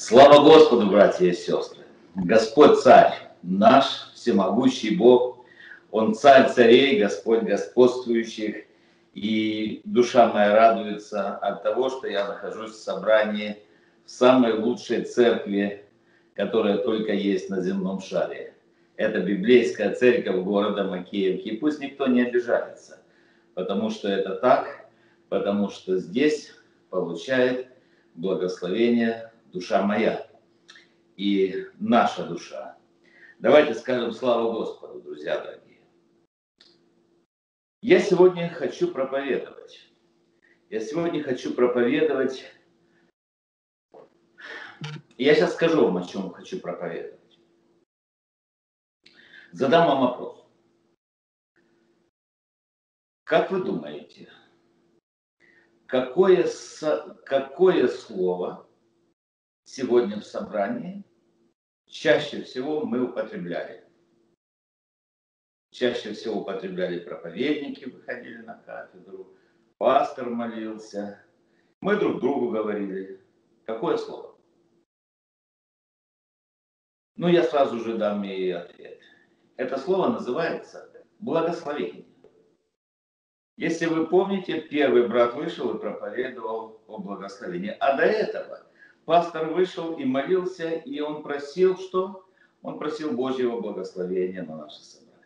Слава Господу, братья и сестры! Господь Царь, наш всемогущий Бог, Он Царь царей, Господь господствующих, и душа моя радуется от того, что я нахожусь в собрании в самой лучшей церкви, которая только есть на земном шаре. Это библейская церковь города Макеевки. И пусть никто не обижается, потому что это так, потому что здесь получает благословение душа моя и наша душа. Давайте скажем слава Господу, друзья дорогие. Я сегодня хочу проповедовать. Я сегодня хочу проповедовать. Я сейчас скажу вам, о чем хочу проповедовать. Задам вам вопрос. Как вы думаете, какое, какое слово сегодня в собрании чаще всего мы употребляли. Чаще всего употребляли проповедники, выходили на кафедру, пастор молился, мы друг другу говорили. Какое слово? Ну, я сразу же дам ей ответ. Это слово называется благословение. Если вы помните, первый брат вышел и проповедовал о благословении. А до этого пастор вышел и молился, и он просил что? Он просил Божьего благословения на наше собрание.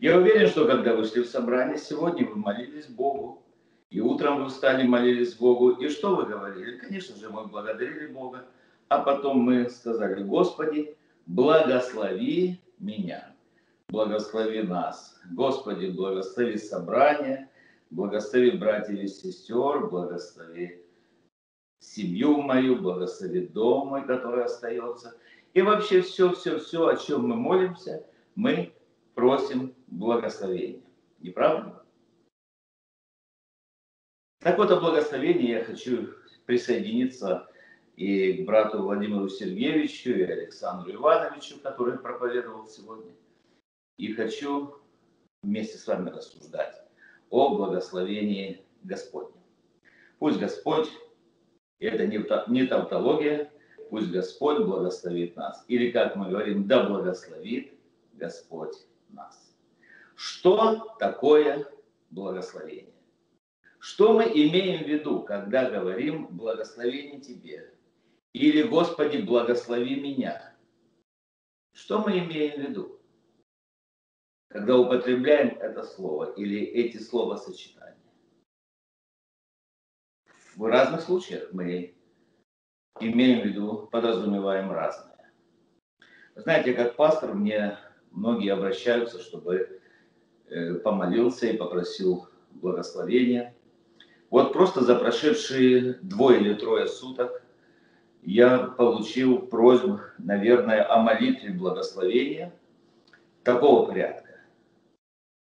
Я уверен, что когда вы шли в собрание, сегодня вы молились Богу, и утром вы встали, молились Богу, и что вы говорили? Конечно же, мы благодарили Бога, а потом мы сказали, Господи, благослови меня, благослови нас. Господи, благослови собрание, благослови братьев и сестер, благослови семью мою, благослови дом мой, который остается. И вообще все, все, все, о чем мы молимся, мы просим благословения. Не правда? Так вот, о благословении я хочу присоединиться и к брату Владимиру Сергеевичу, и Александру Ивановичу, который проповедовал сегодня. И хочу вместе с вами рассуждать о благословении Господнем. Пусть Господь это не тавтология. Пусть Господь благословит нас. Или, как мы говорим, да благословит Господь нас. Что такое благословение? Что мы имеем в виду, когда говорим «благословение тебе» или «Господи, благослови меня»? Что мы имеем в виду, когда употребляем это слово или эти словосочетания? В разных случаях мы имеем в виду, подразумеваем разное. Знаете, как пастор, мне многие обращаются, чтобы э, помолился и попросил благословения. Вот просто за прошедшие двое или трое суток я получил просьбу, наверное, о молитве благословения такого порядка.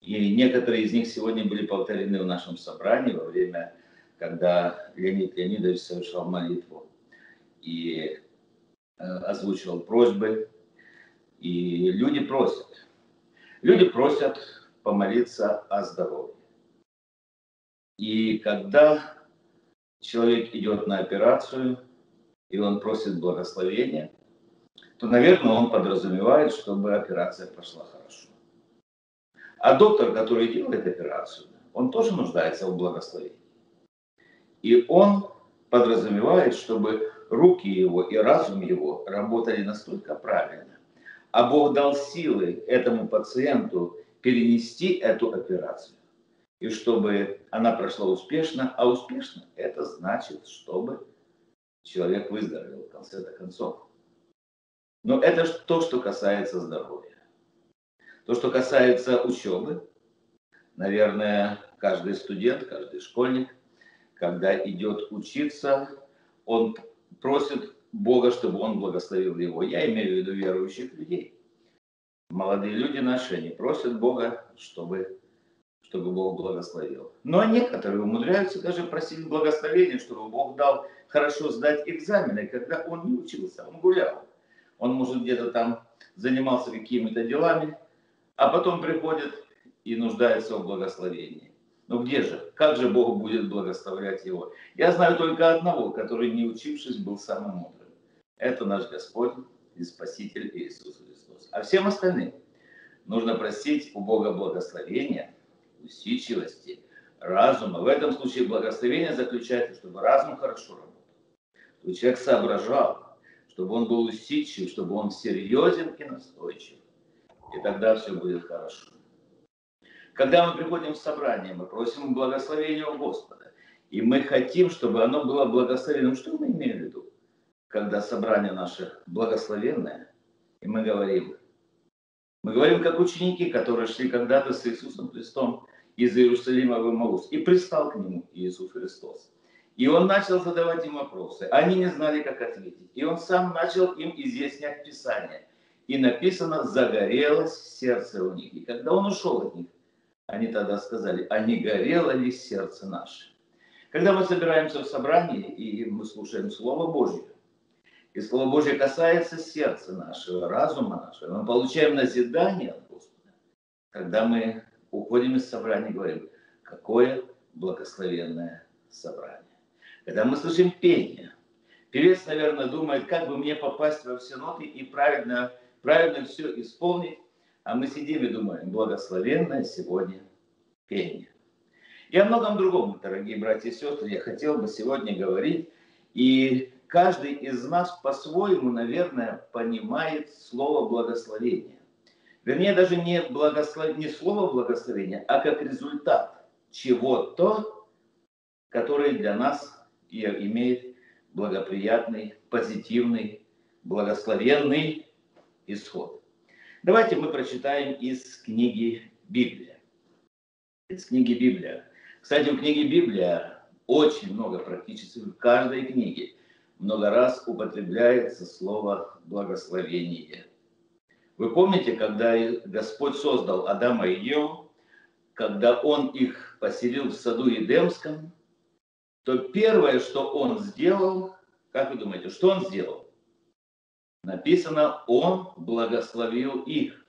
И некоторые из них сегодня были повторены в нашем собрании во время когда Леонид Леонидович совершал молитву и э, озвучивал просьбы, и люди просят. Люди просят помолиться о здоровье. И когда человек идет на операцию, и он просит благословения, то, наверное, он подразумевает, чтобы операция прошла хорошо. А доктор, который делает операцию, он тоже нуждается в благословении. И он подразумевает, чтобы руки его и разум его работали настолько правильно, а Бог дал силы этому пациенту перенести эту операцию. И чтобы она прошла успешно, а успешно это значит, чтобы человек выздоровел в конце концов. Но это то, что касается здоровья. То, что касается учебы, наверное, каждый студент, каждый школьник – когда идет учиться, он просит Бога, чтобы он благословил его. Я имею в виду верующих людей. Молодые люди наши, они просят Бога, чтобы, чтобы Бог благословил. Но некоторые умудряются даже просить благословения, чтобы Бог дал хорошо сдать экзамены, когда он не учился, он гулял. Он, может, где-то там занимался какими-то делами, а потом приходит и нуждается в благословении. Но где же? Как же Бог будет благословлять его? Я знаю только одного, который, не учившись, был самым мудрым. Это наш Господь и Спаситель Иисус Христос. А всем остальным нужно просить у Бога благословения, усидчивости, разума. В этом случае благословение заключается, чтобы разум хорошо работал, чтобы человек соображал, чтобы он был усидчив, чтобы он серьезен и настойчив. И тогда все будет хорошо. Когда мы приходим в собрание, мы просим благословения у Господа. И мы хотим, чтобы оно было благословенным. Что мы имеем в виду? Когда собрание наше благословенное, и мы говорим, мы говорим как ученики, которые шли когда-то с Иисусом Христом из Иерусалима в Имаус, и пристал к нему Иисус Христос. И он начал задавать им вопросы. Они не знали, как ответить. И он сам начал им изъяснять Писание. И написано, загорелось сердце у них. И когда он ушел от них, они тогда сказали, а не горело ли сердце наше? Когда мы собираемся в собрании, и мы слушаем Слово Божье, и Слово Божье касается сердца нашего, разума нашего, мы получаем назидание от Господа, когда мы уходим из собрания говорим, какое благословенное собрание. Когда мы слышим пение, певец, наверное, думает, как бы мне попасть во все ноты и правильно, правильно все исполнить, а мы сидим и думаем, благословенное сегодня пение. И о многом другом, дорогие братья и сестры, я хотел бы сегодня говорить. И каждый из нас по-своему, наверное, понимает слово благословение. Вернее, даже не, благослов... не слово благословение, а как результат чего-то, которое для нас имеет благоприятный, позитивный, благословенный исход. Давайте мы прочитаем из книги Библия. Из книги Библия. Кстати, в книге Библия очень много, практически в каждой книге, много раз употребляется слово благословение. Вы помните, когда Господь создал Адама и Еву, когда Он их поселил в саду Едемском, то первое, что Он сделал, как вы думаете, что Он сделал? Написано, Он благословил их.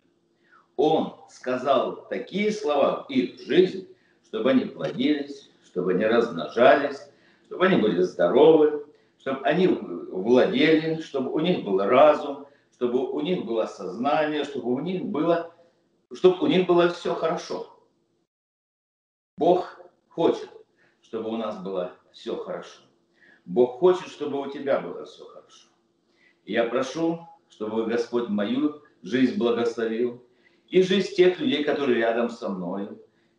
Он сказал такие слова в их жизнь, чтобы они плодились, чтобы они размножались, чтобы они были здоровы, чтобы они владели, чтобы у них был разум, чтобы у них было сознание, чтобы у них было, чтобы у них было все хорошо. Бог хочет, чтобы у нас было все хорошо. Бог хочет, чтобы у тебя было все хорошо. Я прошу, чтобы Господь мою жизнь благословил и жизнь тех людей, которые рядом со мной,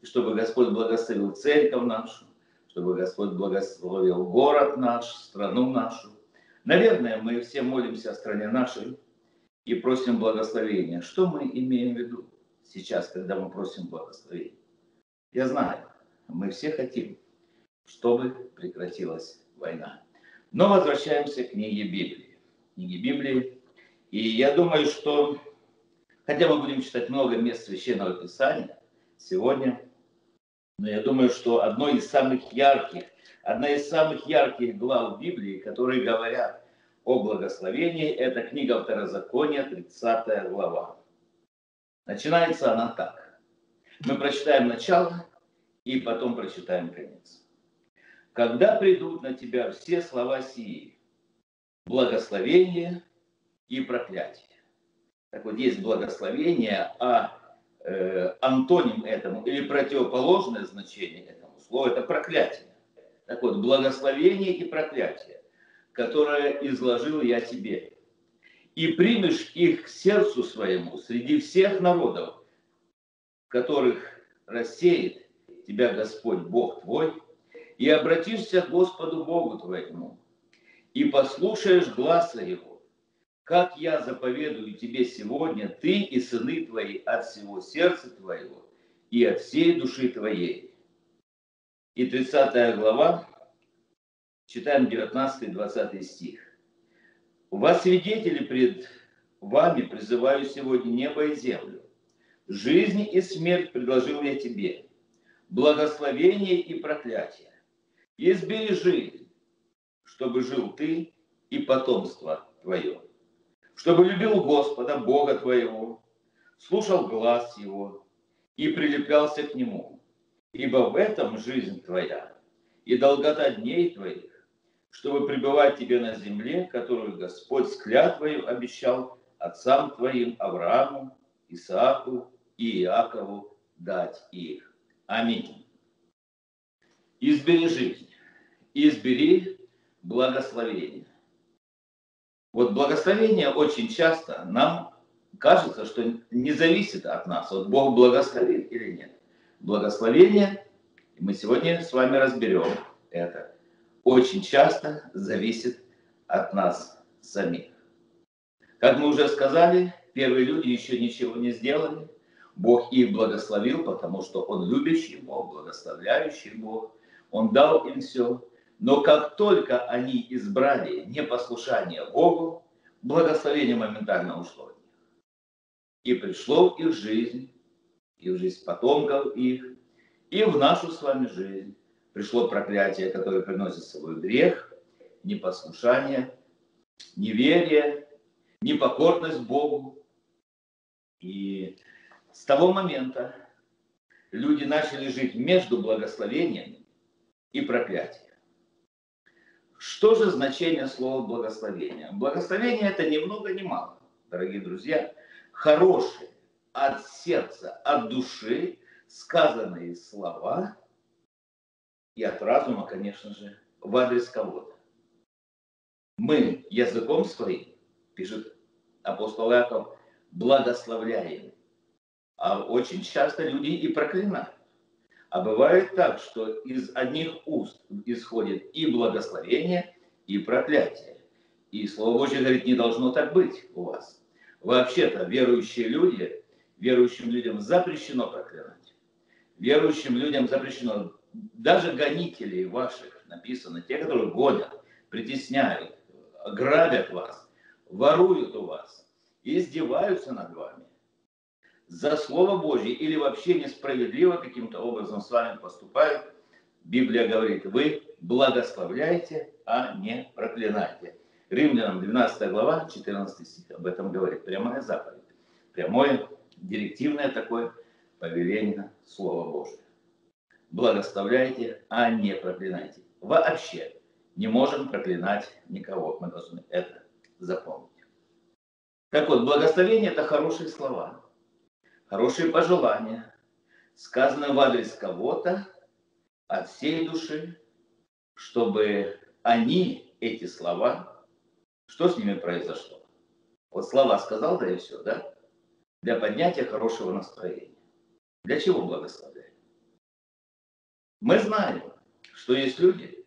и чтобы Господь благословил церковь нашу, чтобы Господь благословил город наш, страну нашу. Наверное, мы все молимся о стране нашей и просим благословения. Что мы имеем в виду сейчас, когда мы просим благословения? Я знаю, мы все хотим, чтобы прекратилась война. Но возвращаемся к книге Библии книги Библии. И я думаю, что, хотя мы будем читать много мест Священного Писания сегодня, но я думаю, что одно из самых ярких, одна из самых ярких глав Библии, которые говорят о благословении, это книга Второзакония, 30 глава. Начинается она так. Мы прочитаем начало и потом прочитаем конец. Когда придут на тебя все слова сии, благословение и проклятие. Так вот, есть благословение, а э, антоним этому или противоположное значение этому слову – это проклятие. Так вот, благословение и проклятие, которое изложил я тебе, и примешь их к сердцу своему среди всех народов, которых рассеет тебя Господь Бог твой, и обратишься к Господу Богу твоему, и послушаешь гласа его, как я заповедую тебе сегодня, ты и сыны твои от всего сердца твоего и от всей души твоей. И 30 глава, читаем 19-20 стих. Вас свидетели пред вами призываю сегодня небо и землю. Жизнь и смерть предложил я тебе, благословение и проклятие. Избережи чтобы жил ты и потомство твое, чтобы любил Господа, Бога твоего, слушал глаз Его и прилеплялся к Нему, ибо в этом жизнь твоя и долгота дней твоих, чтобы пребывать тебе на земле, которую Господь с клятвою обещал отцам твоим Аврааму, Исааку и Иакову дать их. Аминь. Избери жизнь, избери благословение. Вот благословение очень часто нам кажется, что не зависит от нас, вот Бог благословит или нет. Благословение, и мы сегодня с вами разберем это, очень часто зависит от нас самих. Как мы уже сказали, первые люди еще ничего не сделали. Бог их благословил, потому что Он любящий Бог, благословляющий Бог. Он дал им все. Но как только они избрали непослушание Богу, благословение моментально ушло от них. И пришло в их жизнь, и в жизнь потомков их, и в нашу с вами жизнь пришло проклятие, которое приносит с собой грех, непослушание, неверие, непокорность Богу. И с того момента люди начали жить между благословением и проклятием. Что же значение слова благословение? Благословение это ни много ни мало, дорогие друзья, хорошие от сердца, от души сказанные слова и от разума, конечно же, в адрес кого-то. Мы языком своим, пишет апостол Яков, благословляем. А очень часто люди и проклинают. А бывает так, что из одних уст исходит и благословение, и проклятие. И Слово Божье говорит, не должно так быть у вас. Вообще-то верующие люди, верующим людям запрещено проклинать. Верующим людям запрещено, даже гонителей ваших, написано, те, которые гонят, притесняют, грабят вас, воруют у вас, издеваются над вами за Слово Божье или вообще несправедливо каким-то образом с вами поступают, Библия говорит, вы благословляйте, а не проклинайте. Римлянам 12 глава, 14 стих об этом говорит. Прямая заповедь. Прямое, директивное такое повеление Слова Божьего. Благословляйте, а не проклинайте. Вообще не можем проклинать никого. Мы должны это запомнить. Так вот, благословение – это хорошие слова хорошие пожелания, сказанные в адрес кого-то от всей души, чтобы они, эти слова, что с ними произошло? Вот слова сказал, да и все, да? Для поднятия хорошего настроения. Для чего благословляем? Мы знаем, что есть люди,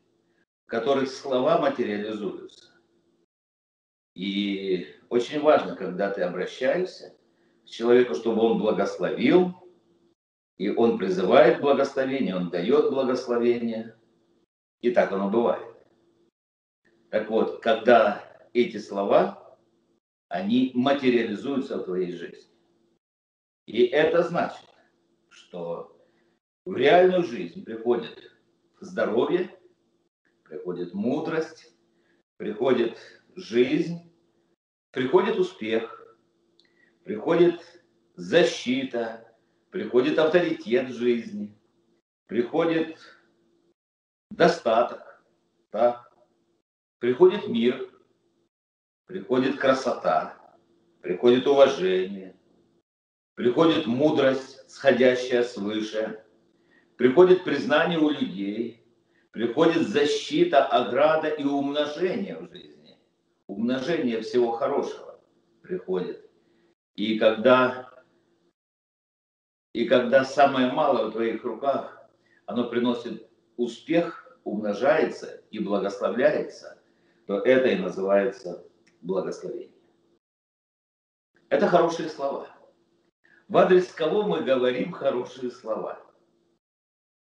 в которых слова материализуются. И очень важно, когда ты обращаешься, человеку, чтобы он благословил, и он призывает благословение, он дает благословение, и так оно бывает. Так вот, когда эти слова, они материализуются в твоей жизни. И это значит, что в реальную жизнь приходит здоровье, приходит мудрость, приходит жизнь, приходит успех, приходит защита, приходит авторитет жизни, приходит достаток, да? приходит мир, приходит красота, приходит уважение, приходит мудрость, сходящая свыше, приходит признание у людей, приходит защита, ограда и умножение в жизни. Умножение всего хорошего приходит. И когда, и когда самое малое в твоих руках, оно приносит успех, умножается и благословляется, то это и называется благословение. Это хорошие слова. В адрес кого мы говорим хорошие слова?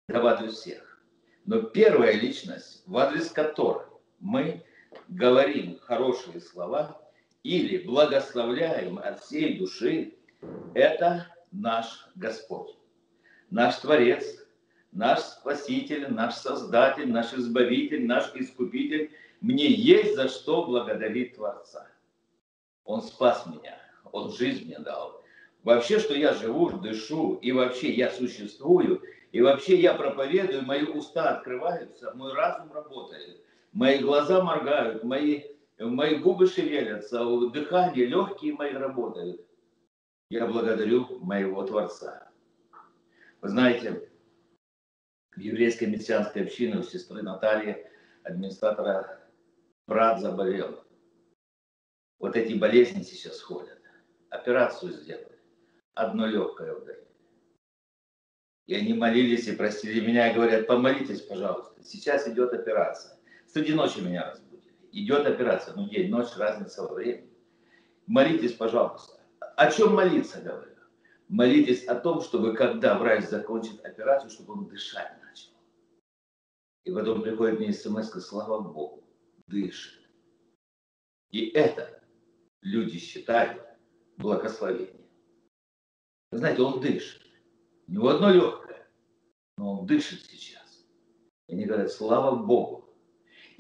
Да в адрес всех. Но первая личность, в адрес которой мы говорим хорошие слова, или благословляем от всей души, это наш Господь, наш Творец, наш Спаситель, наш Создатель, наш Избавитель, наш Искупитель. Мне есть за что благодарить Творца. Он спас меня, Он жизнь мне дал. Вообще, что я живу, дышу, и вообще я существую, и вообще я проповедую, мои уста открываются, мой разум работает. мои глаза моргают, мои, мои губы шевелятся, дыхание, легкие мои работают. Я благодарю моего Творца. Вы знаете, в еврейской мессианской общине у сестры Натальи, администратора, брат заболел. Вот эти болезни сейчас ходят. Операцию сделали. Одно легкое удалили. И они молились и просили меня, говорят, помолитесь, пожалуйста. Сейчас идет операция. Среди ночи меня разбудили. Идет операция. Ну, день, ночь, разница во времени. Молитесь, пожалуйста. О чем молиться, говорю? Молитесь о том, чтобы когда врач закончит операцию, чтобы он дышать начал. И потом приходит мне смс, слава Богу, дышит. И это люди считают благословением. Знаете, он дышит. У него одно легкое, но он дышит сейчас. И они говорят, слава Богу.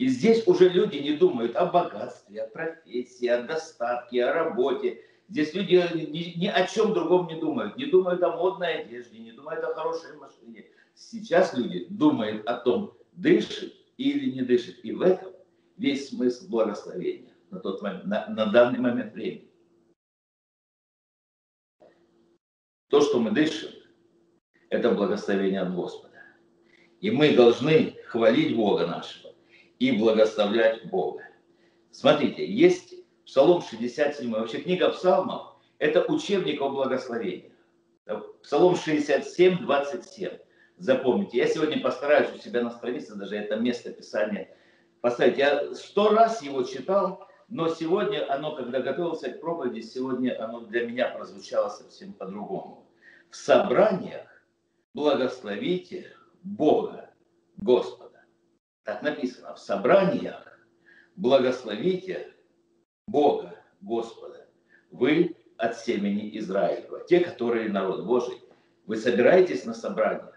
И здесь уже люди не думают о богатстве, о профессии, о достатке, о работе. Здесь люди ни, ни о чем другом не думают. Не думают о модной одежде, не думают о хорошей машине. Сейчас люди думают о том, дышит или не дышит. И в этом весь смысл благословения на, тот момент, на, на данный момент времени. То, что мы дышим, это благословение от Господа. И мы должны хвалить Бога нашего и благословлять Бога. Смотрите, есть Псалом 67. Вообще книга псалмов – это учебник о благословении. Псалом 67, 27. Запомните, я сегодня постараюсь у себя на странице даже это место Писания поставить. Я сто раз его читал, но сегодня оно, когда готовился к проповеди, сегодня оно для меня прозвучало совсем по-другому. В собраниях благословите Бога, Господа. Так написано, в собраниях благословите Бога, Господа, вы от семени Израилева, те, которые народ Божий, вы собираетесь на собраниях,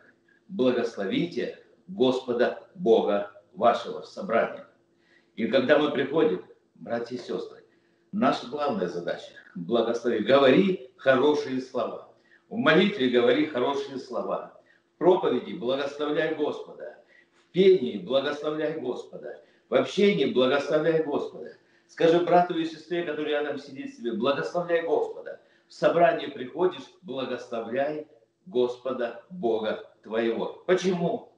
благословите Господа Бога вашего в собраниях. И когда мы приходим, братья и сестры, наша главная задача – благослови, говори хорошие слова. В молитве говори хорошие слова. В проповеди благословляй Господа. Пении благословляй Господа. В общении благословляй Господа. Скажи брату и сестре, который рядом сидит себе, благословляй Господа. В собрание приходишь, благословляй Господа Бога твоего. Почему?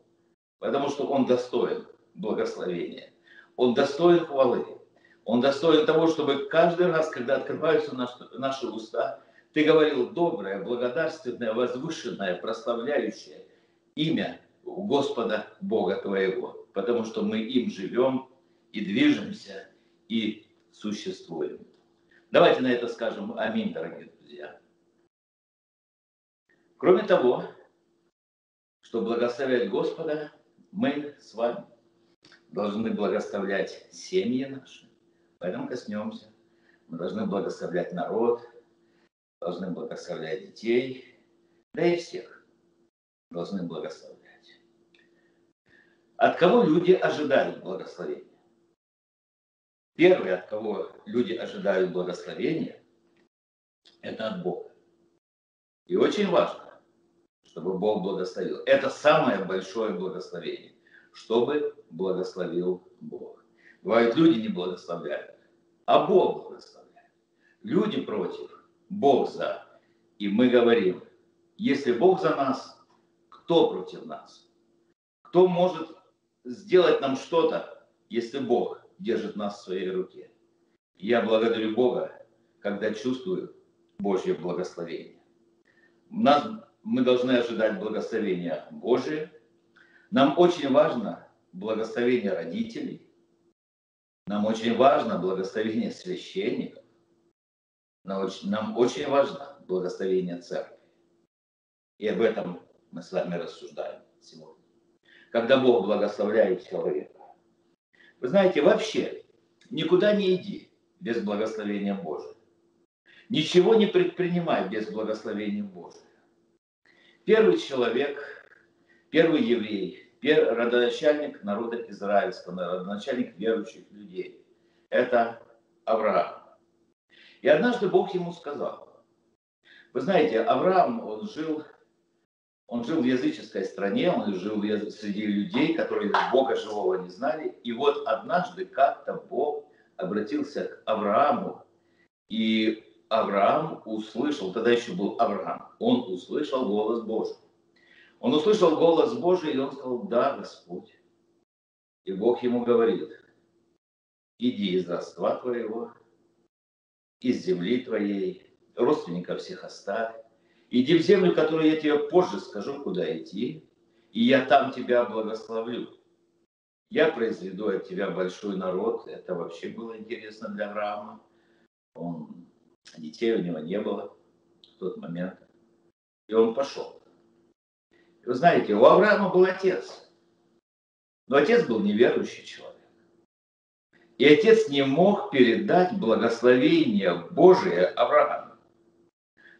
Потому что Он достоин благословения. Он достоин хвалы. Он достоин того, чтобы каждый раз, когда открываются наши, наши уста, ты говорил доброе, благодарственное, возвышенное, прославляющее имя Господа Бога твоего. Потому что мы им живем и движемся, и существуем. Давайте на это скажем аминь, дорогие друзья. Кроме того, что благословлять Господа, мы с вами должны благословлять семьи наши. Поэтому коснемся. Мы должны благословлять народ, должны благословлять детей, да и всех должны благословлять. От кого люди ожидают благословения? Первый, от кого люди ожидают благословения, это от Бога. И очень важно, чтобы Бог благословил. Это самое большое благословение, чтобы благословил Бог. Бывает, люди не благословляют, а Бог благословляет. Люди против, Бог за. И мы говорим, если Бог за нас, кто против нас? Кто может сделать нам что-то, если Бог держит нас в своей руке. Я благодарю Бога, когда чувствую Божье благословение. Нас, мы должны ожидать благословения Божие. Нам очень важно благословение родителей. Нам очень важно благословение священников. Нам очень, нам очень важно благословение церкви. И об этом мы с вами рассуждаем сегодня. Когда Бог благословляет человека, вы знаете, вообще никуда не иди без благословения Божия. Ничего не предпринимай без благословения Божия. Первый человек, первый еврей, первый родоначальник народа израильского, родоначальник верующих людей – это Авраам. И однажды Бог ему сказал, вы знаете, Авраам, он жил Он жил в языческой стране, он жил среди людей, которые Бога живого не знали. И вот однажды как-то Бог обратился к Аврааму, и Авраам услышал, тогда еще был Авраам, он услышал голос Божий. Он услышал голос Божий, и он сказал, да, Господь. И Бог ему говорит, иди из родства твоего, из земли твоей, родственников всех оставь, Иди в землю, которую я тебе позже скажу, куда идти, и я там тебя благословлю. Я произведу от тебя большой народ. Это вообще было интересно для Авраама. Он, детей у него не было в тот момент. И он пошел. И вы знаете, у Авраама был отец. Но отец был неверующий человек. И отец не мог передать благословение Божие Аврааму.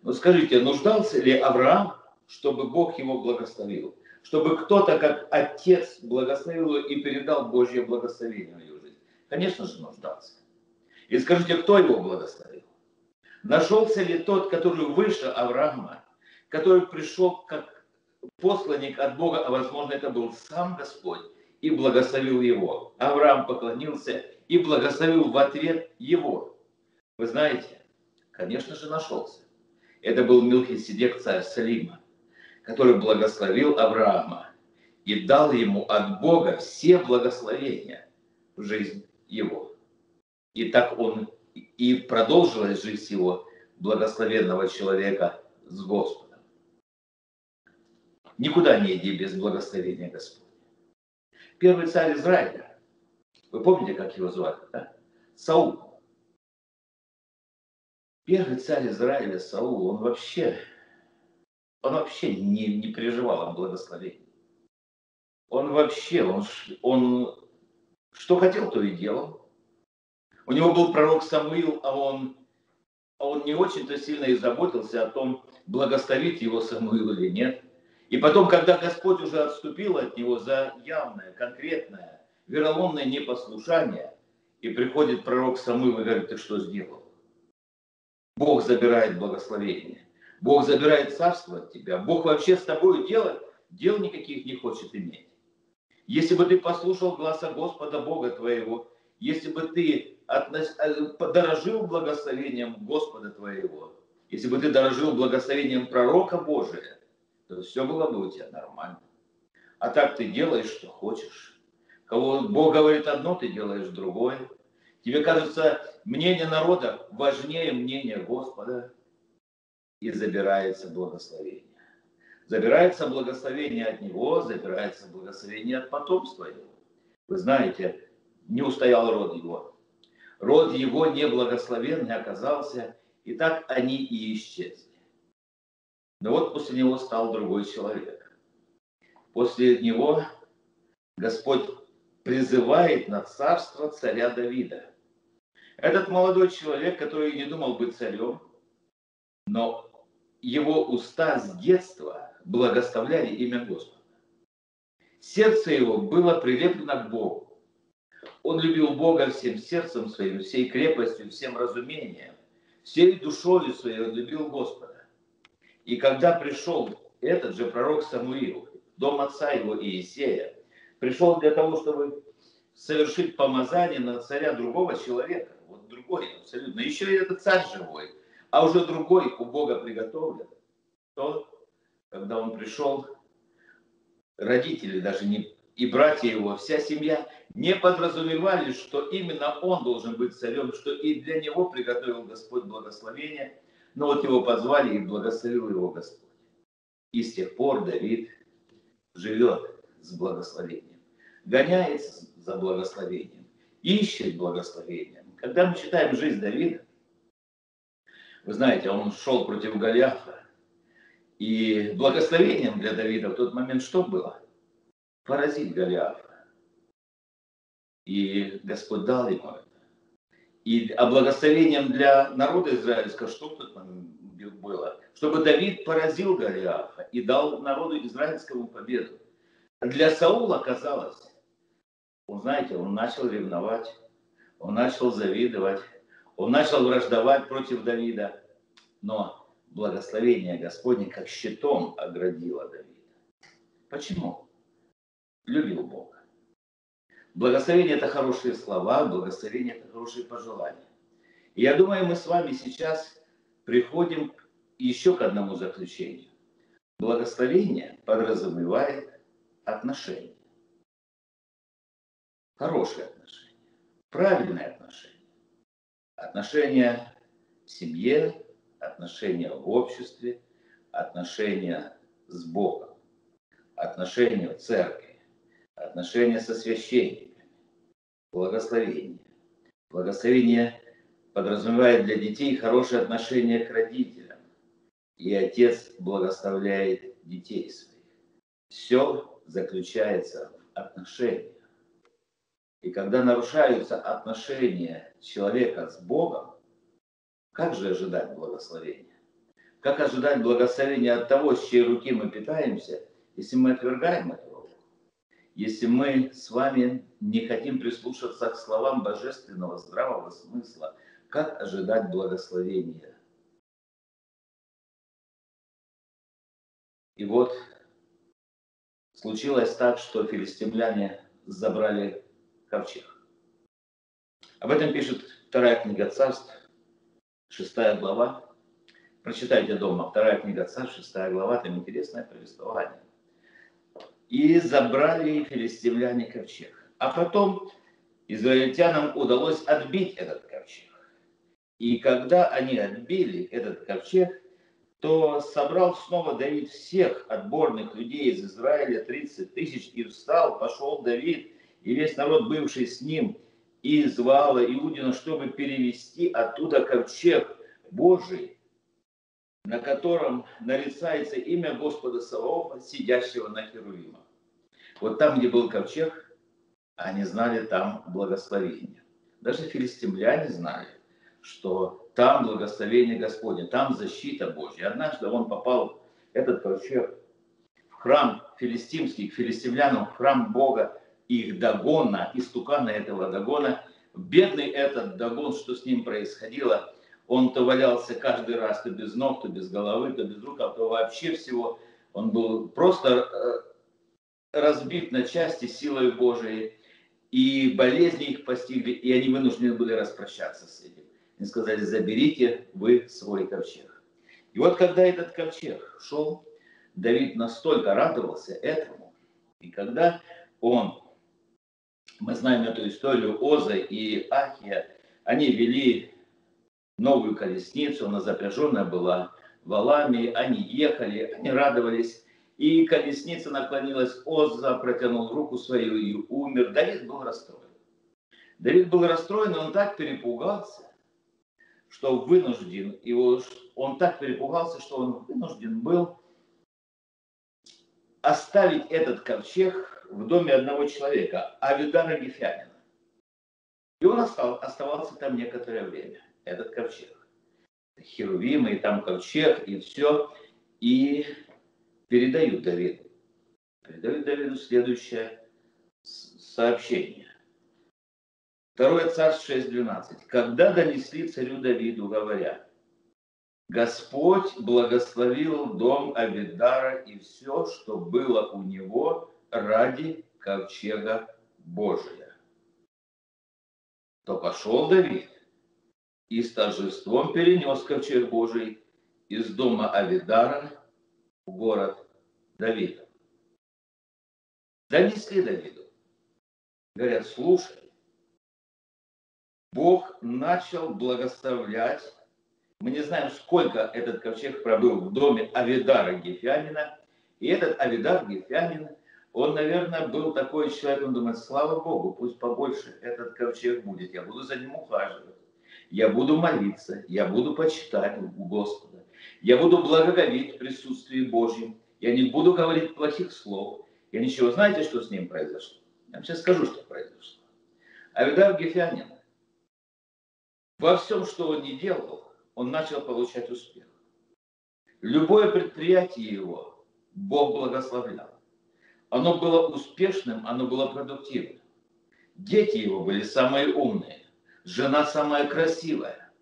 Но скажите, нуждался ли Авраам, чтобы Бог его благословил? Чтобы кто-то, как отец, благословил и передал Божье благословение в его жизнь? Конечно же, нуждался. И скажите, кто его благословил? Нашелся ли тот, который выше Авраама, который пришел как посланник от Бога, а возможно это был сам Господь, и благословил его. Авраам поклонился и благословил в ответ его. Вы знаете, конечно же, нашелся. Это был Милхиседек, царь Салима, который благословил Авраама и дал ему от Бога все благословения в жизнь его. И так он и продолжилась жизнь его благословенного человека с Господом. Никуда не иди без благословения Господня. Первый царь Израиля, вы помните, как его звали, да? Саул. Первый царь Израиля Саул, он вообще, он вообще не, не переживал о благословении. Он вообще, он, он что хотел, то и делал. У него был пророк Самуил, а он, а он не очень-то сильно и заботился о том, благословить его Самуил или нет. И потом, когда Господь уже отступил от него за явное, конкретное, вероломное непослушание, и приходит пророк Самуил и говорит, ты что сделал? Бог забирает благословение. Бог забирает царство от тебя. Бог вообще с тобой делать, дел никаких не хочет иметь. Если бы ты послушал глаза Господа Бога твоего, если бы ты относ... Э, дорожил благословением Господа твоего, если бы ты дорожил благословением пророка Божия, то все было бы у тебя нормально. А так ты делаешь, что хочешь. Кого Бог говорит одно, ты делаешь другое. Тебе кажется, мнение народа важнее мнения Господа, и забирается благословение. Забирается благословение от него, забирается благословение от потомства его. Вы знаете, не устоял род его. Род его неблагословенный оказался, и так они и исчезли. Но вот после него стал другой человек. После него Господь призывает на царство царя Давида – этот молодой человек, который не думал быть царем, но его уста с детства благословляли имя Господа. Сердце его было прилеплено к Богу. Он любил Бога всем сердцем своим, всей крепостью, всем разумением, всей душой своей он любил Господа. И когда пришел этот же пророк Самуил, дом отца его Иисея, пришел для того, чтобы совершить помазание на царя другого человека, вот другой абсолютно, еще и этот царь живой, а уже другой у Бога приготовлен, то, когда он пришел, родители даже не, и братья его, вся семья не подразумевали, что именно он должен быть царем, что и для него приготовил Господь благословение, но вот его позвали и благословил его Господь. И с тех пор Давид живет с благословением, гоняется за благословением, ищет благословение, когда мы читаем жизнь Давида, вы знаете, он шел против Голиафа, и благословением для Давида в тот момент что было? Поразить Голиафа. И Господь дал ему это. И, а благословением для народа израильского что в тот момент было? Чтобы Давид поразил Голиафа и дал народу израильскому победу. Для Саула казалось, он, знаете, он начал ревновать он начал завидовать, он начал враждовать против Давида. Но благословение Господне как щитом оградило Давида. Почему? Любил Бога. Благословение – это хорошие слова, благословение – это хорошие пожелания. И я думаю, мы с вами сейчас приходим еще к одному заключению. Благословение подразумевает отношения. Отношения, правильные отношения. Отношения в семье, отношения в обществе, отношения с Богом, отношения в церкви, отношения со священниками, благословение. Благословение подразумевает для детей хорошее отношение к родителям, и отец благословляет детей своих. Все заключается в отношениях. И когда нарушаются отношения человека с Богом, как же ожидать благословения? Как ожидать благословения от того, с чьей руки мы питаемся, если мы отвергаем эту? Если мы с вами не хотим прислушаться к словам божественного здравого смысла, как ожидать благословения? И вот случилось так, что филистимляне забрали ковчег. Об этом пишет вторая книга царств, шестая глава. Прочитайте дома, вторая книга царств, шестая глава, там интересное повествование. И забрали филистимляне ковчег. А потом израильтянам удалось отбить этот ковчег. И когда они отбили этот ковчег, то собрал снова Давид всех отборных людей из Израиля, 30 тысяч, и встал, пошел Давид и весь народ, бывший с ним, и звала Иудина, чтобы перевести оттуда ковчег Божий, на котором нарицается имя Господа Саваофа, сидящего на Херувимах. Вот там, где был ковчег, они знали там благословение. Даже филистимляне знали, что там благословение Господне, там защита Божья. Однажды он попал, этот ковчег, в храм филистимский, к филистимлянам, в храм Бога, их Дагона, истукана этого Дагона. Бедный этот Дагон, что с ним происходило, он то валялся каждый раз то без ног, то без головы, то без рук, а то вообще всего. Он был просто э, разбит на части силой Божией. И болезни их постигли, и они вынуждены были распрощаться с этим. Они сказали, заберите вы свой ковчег. И вот когда этот ковчег шел, Давид настолько радовался этому, и когда он мы знаем эту историю Оза и Ахия. Они вели новую колесницу, она запряженная была валами, они ехали, они радовались. И колесница наклонилась, Оза протянул руку свою и умер. Давид был расстроен. Давид был расстроен, и он так перепугался, что вынужден, его, он так перепугался, что он вынужден был оставить этот ковчег в доме одного человека, Авидара Гефянина. И он оставался там некоторое время, этот ковчег. Херувимы, и там ковчег, и все. И передают Давиду. Передают Давиду следующее сообщение. Второе царство 6.12. Когда донесли царю Давиду, говоря, Господь благословил дом Авидара и все, что было у него, ради ковчега Божия. То пошел Давид и с торжеством перенес ковчег Божий из дома Авидара в город Давида. Донесли Давиду. Говорят, слушай, Бог начал благословлять. Мы не знаем, сколько этот ковчег пробыл в доме Авидара Гефянина. И этот Авидар Гефянин – он, наверное, был такой человек, он думает, слава Богу, пусть побольше этот ковчег будет, я буду за ним ухаживать, я буду молиться, я буду почитать у Господа, я буду благоговеть в присутствии Божьем, я не буду говорить плохих слов, я ничего, знаете, что с ним произошло? Я вам сейчас скажу, что произошло. Авидар Гефянин, во всем, что он не делал, он начал получать успех. Любое предприятие его Бог благословлял. Оно было успешным, оно было продуктивным. Дети его были самые умные, жена самая красивая.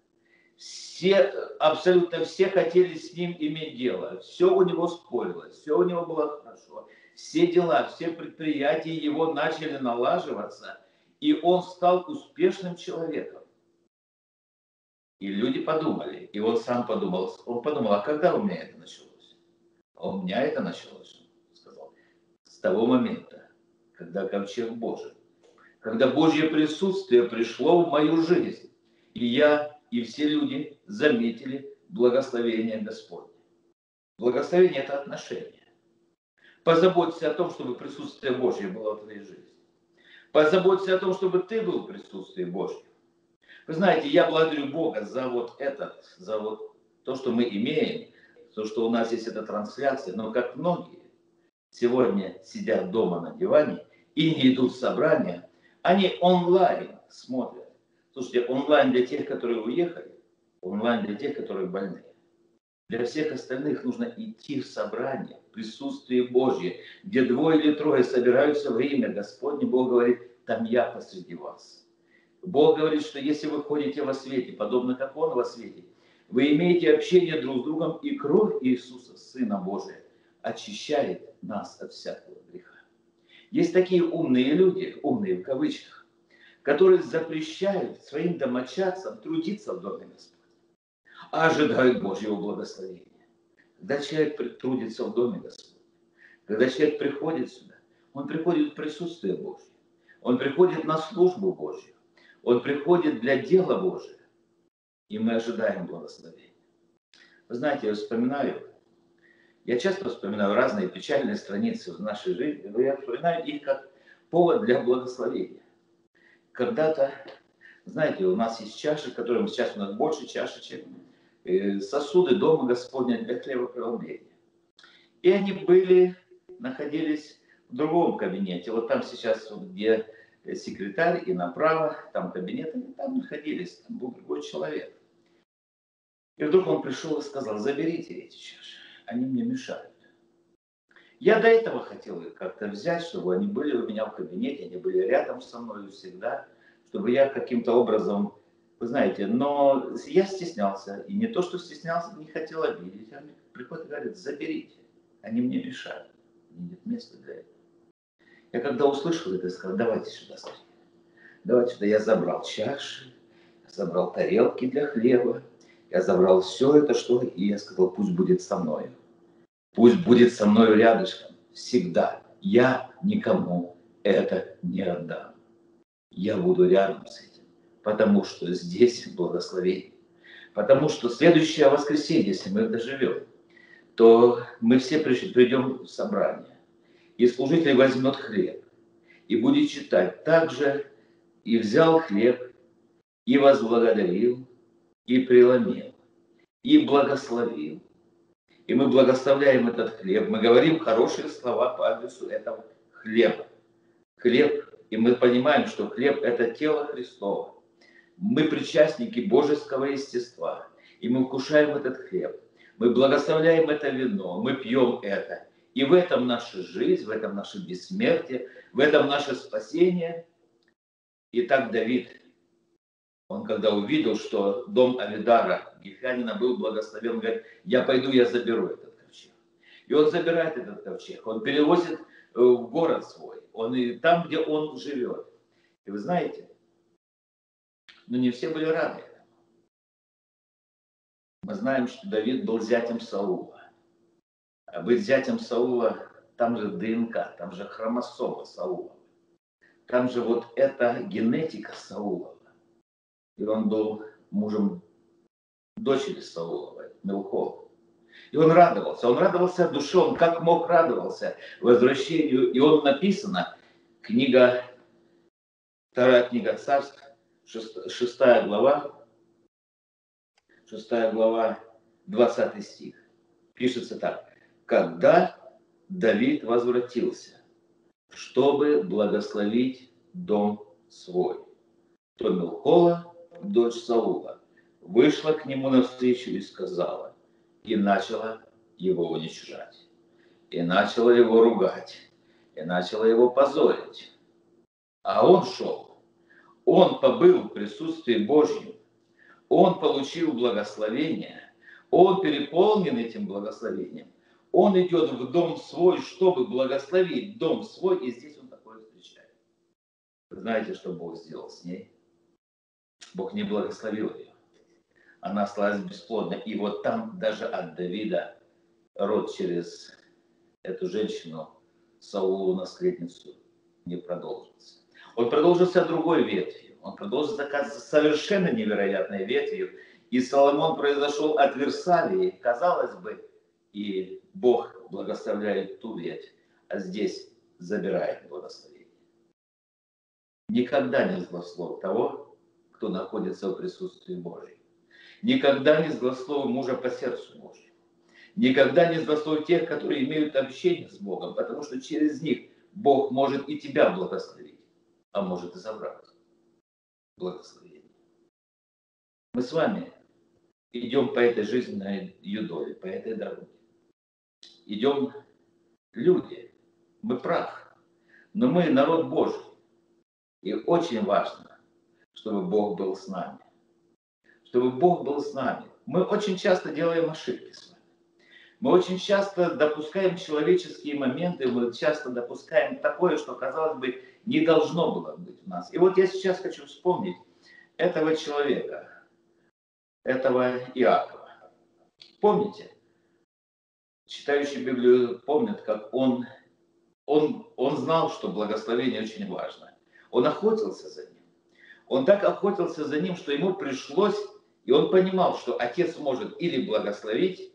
Все, абсолютно все хотели с ним иметь дело. Все у него спорилось, все у него было хорошо. все дела, все предприятия его начали налаживаться, и он стал успешным человеком. И люди подумали, и он сам подумал, он подумал, а когда у меня это началось? А у меня это началось, того момента, когда ковчег Божий, когда Божье присутствие пришло в мою жизнь, и я, и все люди заметили благословение Господне. Благословение – это отношение. Позаботься о том, чтобы присутствие Божье было в твоей жизни. Позаботься о том, чтобы ты был в присутствии Божьем. Вы знаете, я благодарю Бога за вот это, за вот то, что мы имеем, то, что у нас есть эта трансляция, но как многие сегодня сидят дома на диване и не идут в собрания, они онлайн смотрят. Слушайте, онлайн для тех, которые уехали, онлайн для тех, которые больны. Для всех остальных нужно идти в собрание, в присутствие Божье, где двое или трое собираются во имя Господне. Бог говорит, там я посреди вас. Бог говорит, что если вы ходите во свете, подобно как Он во свете, вы имеете общение друг с другом, и кровь Иисуса, Сына Божия, очищает нас от всякого греха. Есть такие умные люди, умные в кавычках, которые запрещают своим домочадцам трудиться в Доме Господа, а ожидают Божьего благословения. Когда человек трудится в Доме Господа, когда человек приходит сюда, он приходит в присутствие Божье, он приходит на службу Божью, он приходит для дела Божия, и мы ожидаем благословения. Вы знаете, я вспоминаю, я часто вспоминаю разные печальные страницы в нашей жизни, но я вспоминаю их как повод для благословения. Когда-то, знаете, у нас есть чаши, которые сейчас у нас больше чашечек, э, сосуды дома Господня для хлебопреломления. И они были, находились в другом кабинете. Вот там сейчас, где секретарь и направо, там кабинет, они там находились, там был другой человек. И вдруг он пришел и сказал, заберите эти чаши, они мне мешают. Я до этого хотел их как-то взять, чтобы они были у меня в кабинете, они были рядом со мной всегда, чтобы я каким-то образом, вы знаете, но я стеснялся. И не то, что стеснялся, не хотел обидеть. Он приходит и говорит, заберите, они мне мешают. Нет места для этого. Я когда услышал это, сказал, давайте сюда, скорее. Давайте сюда. Я забрал чаши, забрал тарелки для хлеба, я забрал все это, что, и я сказал, пусть будет со мной. Пусть будет со мной рядышком. Всегда. Я никому это не отдам. Я буду рядом с этим. Потому что здесь благословение. Потому что следующее воскресенье, если мы доживем, то мы все придем в собрание и служитель возьмет хлеб и будет читать. Также и взял хлеб, и возблагодарил, и преломил, и благословил. И мы благословляем этот хлеб, мы говорим хорошие слова по адресу этого хлеба. Хлеб, и мы понимаем, что хлеб – это тело Христова. Мы причастники божеского естества, и мы вкушаем этот хлеб. Мы благословляем это вино, мы пьем это – и в этом наша жизнь, в этом наше бессмертие, в этом наше спасение. И так Давид, он когда увидел, что дом Авидара, Гефянина, был благословен, говорит, я пойду, я заберу этот ковчег. И он забирает этот ковчег, он перевозит э, в город свой, он и там, где он живет. И вы знаете, но не все были рады. Мы знаем, что Давид был зятем Саула быть зятем Саула, там же ДНК, там же хромосома Саула. Там же вот эта генетика Саула. И он был мужем дочери Сауловой, Мелхова. И он радовался, он радовался душе, он как мог радовался возвращению. И он написано, книга, вторая книга царств, шестая глава, шестая глава, 20 стих. Пишется так когда Давид возвратился, чтобы благословить дом свой, то Милхола, дочь Саула, вышла к нему навстречу и сказала, и начала его уничтожать, и начала его ругать, и начала его позорить. А он шел, он побыл в присутствии Божьем, он получил благословение, он переполнен этим благословением – Он идет в дом свой, чтобы благословить дом свой, и здесь он такое встречает. Знаете, что Бог сделал с ней? Бог не благословил ее. Она осталась бесплодной. И вот там даже от Давида род через эту женщину, Саулу, наследницу, не продолжился. Он продолжился другой ветвью. Он продолжился, оказывается, совершенно невероятной ветвью. И Соломон произошел от Версалии, казалось бы, и Бог благословляет ту ветвь, а здесь забирает благословение. Никогда не злослов того, кто находится в присутствии Божьем. Никогда не злослов мужа по сердцу Божьему. Никогда не злослов тех, которые имеют общение с Богом, потому что через них Бог может и тебя благословить, а может и забрать благословение. Мы с вами идем по этой жизненной юдоле, по этой дороге. Идем люди, мы прах, но мы народ Божий. И очень важно, чтобы Бог был с нами. Чтобы Бог был с нами. Мы очень часто делаем ошибки с вами. Мы очень часто допускаем человеческие моменты, мы часто допускаем такое, что, казалось бы, не должно было быть в нас. И вот я сейчас хочу вспомнить этого человека, этого Иакова. Помните? Читающие Библию помнят, как он, он, он знал, что благословение очень важно. Он охотился за ним. Он так охотился за ним, что ему пришлось, и он понимал, что отец может или благословить,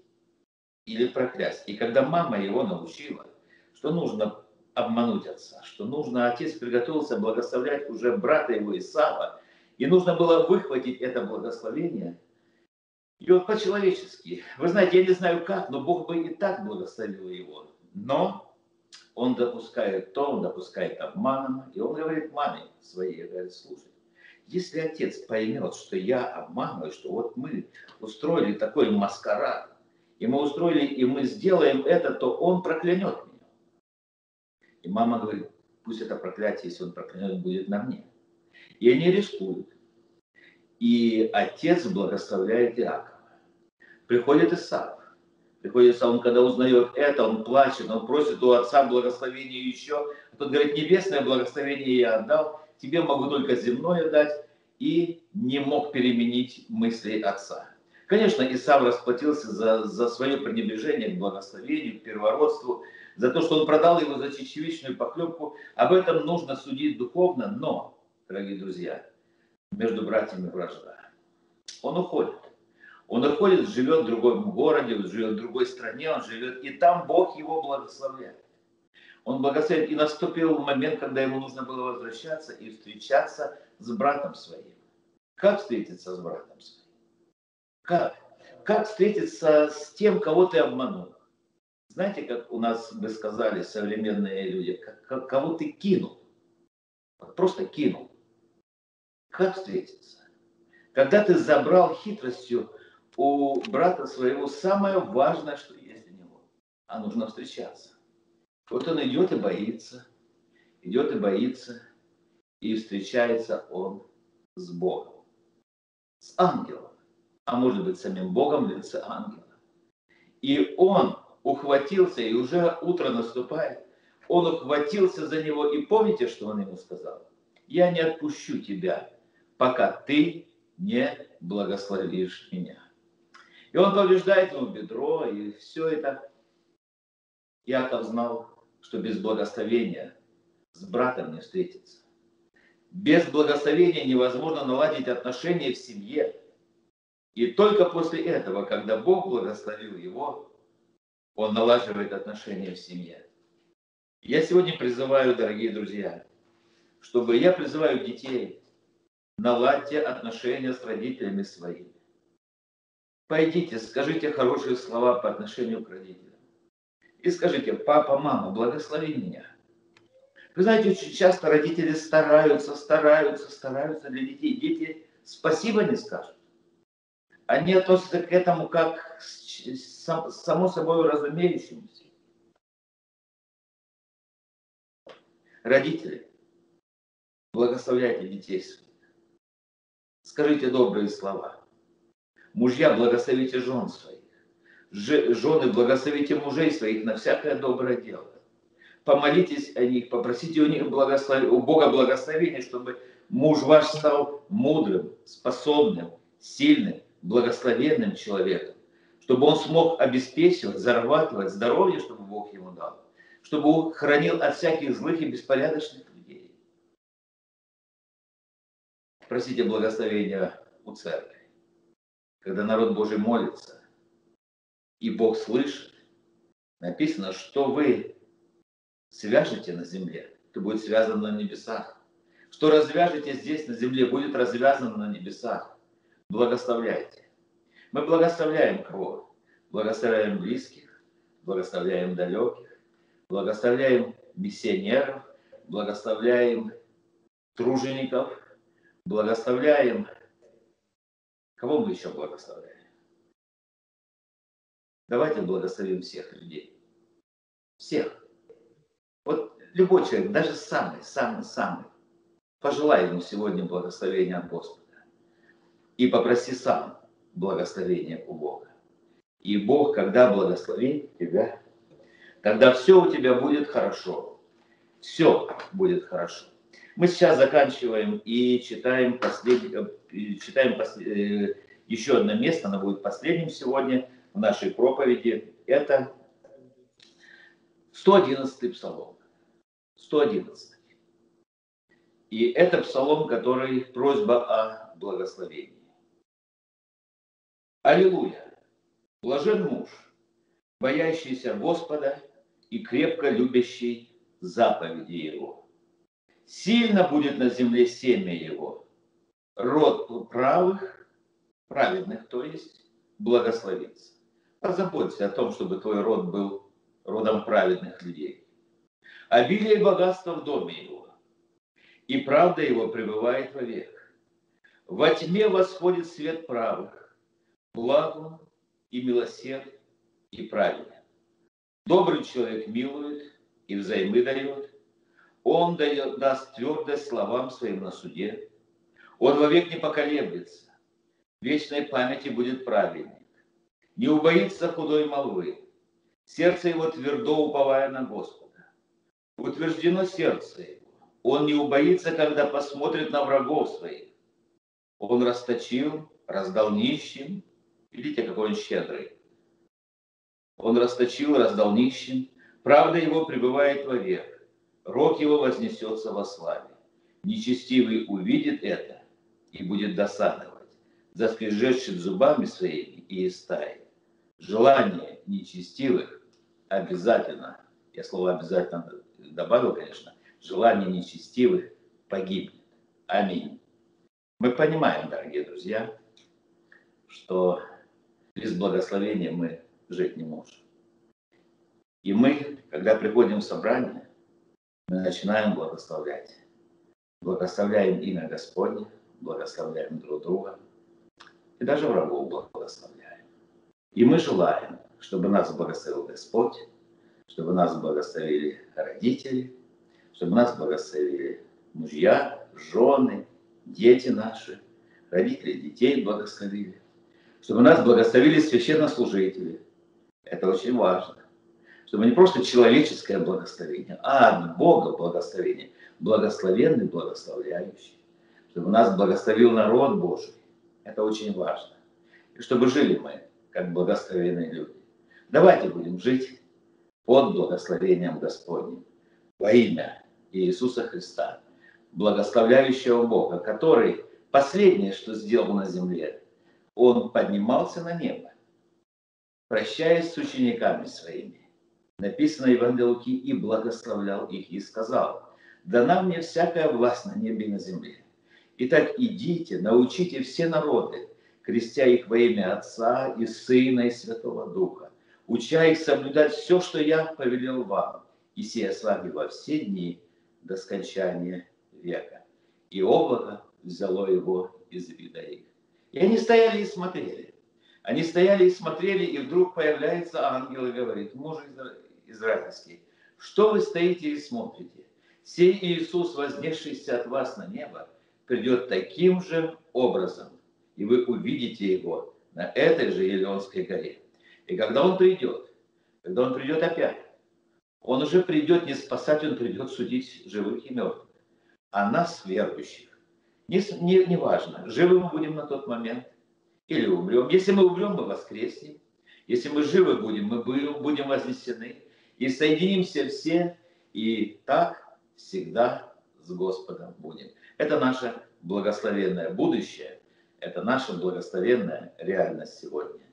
или проклясть. И когда мама его научила, что нужно обмануть отца, что нужно, отец приготовился благословлять уже брата его Исава, и нужно было выхватить это благословение – и вот по-человечески, вы знаете, я не знаю как, но Бог бы и так благословил его. Но он допускает то, он допускает обманом, и он говорит маме своей, говорит, слушай, если отец поймет, что я обманываю, что вот мы устроили такой маскарад, и мы устроили, и мы сделаем это, то он проклянет меня. И мама говорит, пусть это проклятие, если он проклянет, будет на мне. И они рискуют. И отец благословляет Иакова. Приходит Исаак. Приходит Исаак, он когда узнает это, он плачет, он просит у отца благословения еще. А тот говорит, небесное благословение я отдал, тебе могу только земное дать. И не мог переменить мысли отца. Конечно, Исав расплатился за, за свое пренебрежение к благословению, к первородству, за то, что он продал его за чечевичную поклепку. Об этом нужно судить духовно, но, дорогие друзья, между братьями вражда. Он уходит. Он уходит, живет в другом городе, живет в другой стране, он живет, и там Бог его благословляет. Он благословляет, и наступил момент, когда ему нужно было возвращаться и встречаться с братом своим. Как встретиться с братом своим? Как? Как встретиться с тем, кого ты обманул? Знаете, как у нас бы сказали современные люди, кого ты кинул? Просто кинул. Как встретиться? Когда ты забрал хитростью у брата своего самое важное, что есть у него, а нужно встречаться. Вот он идет и боится, идет и боится, и встречается он с Богом, с ангелом, а может быть самим Богом в ангела. И он ухватился, и уже утро наступает, он ухватился за него, и помните, что он ему сказал? Я не отпущу тебя, пока ты не благословишь меня. И он повреждает ему бедро, и все это. Яков знал, что без благословения с братом не встретиться. Без благословения невозможно наладить отношения в семье. И только после этого, когда Бог благословил его, он налаживает отношения в семье. Я сегодня призываю, дорогие друзья, чтобы я призываю детей, наладьте отношения с родителями своими. Пойдите, скажите хорошие слова по отношению к родителям. И скажите, папа, мама, благослови меня. Вы знаете, очень часто родители стараются, стараются, стараются для детей. Дети спасибо не скажут. Они относятся к этому как само собой разумеющемуся. Родители, благословляйте детей своих. Скажите добрые слова. Мужья, благословите жен своих. Жены, благословите мужей своих на всякое доброе дело. Помолитесь о них, попросите у них благослов... у Бога благословения, чтобы муж ваш стал мудрым, способным, сильным, благословенным человеком, чтобы он смог обеспечивать, зарабатывать здоровье, чтобы Бог ему дал, чтобы он хранил от всяких злых и беспорядочных людей. Просите благословения у церкви. Когда народ Божий молится, и Бог слышит, написано, что вы свяжете на земле, то будет связано на небесах. Что развяжете здесь на земле, будет развязано на небесах. Благословляйте. Мы благословляем кого? Благословляем близких, благословляем далеких, благословляем миссионеров, благословляем тружеников, благословляем... Кого мы еще благословляем? Давайте благословим всех людей. Всех. Вот любой человек, даже самый, самый, самый, пожелай ему сегодня благословения от Господа. И попроси сам благословения у Бога. И Бог, когда благословит тебя, тогда все у тебя будет хорошо. Все будет хорошо. Мы сейчас заканчиваем и читаем, послед... Э, читаем послед... Э, еще одно место, оно будет последним сегодня в нашей проповеди. Это 111 псалом. 111. И это псалом, который просьба о благословении. Аллилуйя! Блажен муж, боящийся Господа и крепко любящий заповеди Его. Сильно будет на земле семя Его, род правых, праведных, то есть, благословится. Позаботься о том, чтобы твой род был родом праведных людей. Обилие и богатство в доме Его, и правда Его пребывает вовек. Во тьме восходит свет правых, благом и милосерд и праведен. Добрый человек милует и взаймы дает. Он дает, даст твердость словам своим на суде. Он вовек не поколеблется. Вечной памяти будет праведник. Не убоится худой молвы. Сердце его твердо уповая на Господа. Утверждено сердце его. Он не убоится, когда посмотрит на врагов своих. Он расточил, раздал нищим, Видите, какой он щедрый. Он расточил, раздал нищим. Правда его пребывает вовек. Рок его вознесется во славе. Нечестивый увидит это и будет досадовать, заскрежетшим зубами своими и истает. Желание нечестивых обязательно, я слово обязательно добавил, конечно, желание нечестивых погибнет. Аминь. Мы понимаем, дорогие друзья, что без благословения мы жить не можем. И мы, когда приходим в собрание, мы начинаем благословлять. Благословляем имя Господне, благословляем друг друга и даже врагов благословляем. И мы желаем, чтобы нас благословил Господь, чтобы нас благословили родители, чтобы нас благословили мужья, жены, дети наши, родители детей благословили чтобы нас благословили священнослужители. Это очень важно. Чтобы не просто человеческое благословение, а от Бога благословение. Благословенный, благословляющий. Чтобы нас благословил народ Божий. Это очень важно. И чтобы жили мы, как благословенные люди. Давайте будем жить под благословением Господним во имя Иисуса Христа, благословляющего Бога, который последнее, что сделал на земле, он поднимался на небо, прощаясь с учениками своими. Написано в Евангелии Луки, и благословлял их, и сказал, дана мне всякая власть на небе и на земле. Итак, идите, научите все народы, крестя их во имя Отца и Сына и Святого Духа, уча их соблюдать все, что я повелел вам, и сия с вами во все дни до скончания века. И облако взяло его из вида их. И они стояли и смотрели. Они стояли и смотрели, и вдруг появляется ангел и говорит, муж израильский, что вы стоите и смотрите? Сей Иисус, вознесшийся от вас на небо, придет таким же образом, и вы увидите его на этой же Елеонской горе. И когда Он придет, когда Он придет опять, Он уже придет не спасать, Он придет судить живых и мертвых. А нас, верующих, не, не, не важно, живы мы будем на тот момент или умрем. Если мы умрем, мы воскреснем. Если мы живы будем, мы будем вознесены. И соединимся все, и так всегда с Господом будем. Это наше благословенное будущее, это наша благословенная реальность сегодня.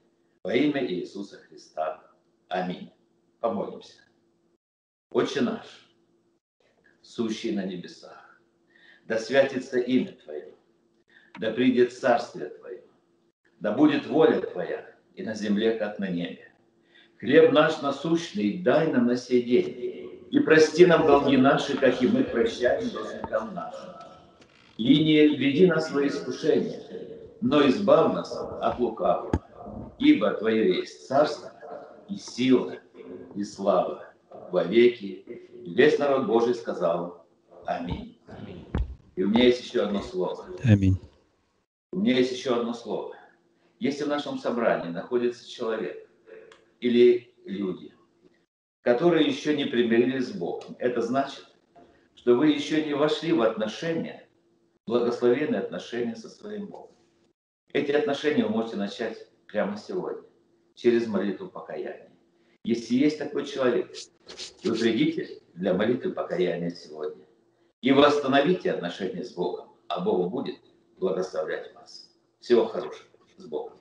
Во имя Иисуса Христа. Аминь. Помолимся. Отче наш, сущий на небесах, да святится имя Твое, да придет Царствие Твое, да будет воля Твоя и на земле, как на небе. Хлеб наш насущный дай нам на сей день, и прости нам долги наши, как и мы прощаем должникам нашим. И не веди нас в искушение, но избавь нас от лукавого, ибо Твое есть царство и сила и слава во веки. И весь народ Божий сказал Аминь. И у меня есть еще одно слово. Аминь. У меня есть еще одно слово. Если в нашем собрании находится человек или люди, которые еще не примирились с Богом, это значит, что вы еще не вошли в отношения, благословенные отношения со своим Богом. Эти отношения вы можете начать прямо сегодня, через молитву покаяния. Если есть такой человек, вы придите для молитвы покаяния сегодня и восстановите отношения с Богом, а Бог будет благословлять вас. Всего хорошего. с Богом.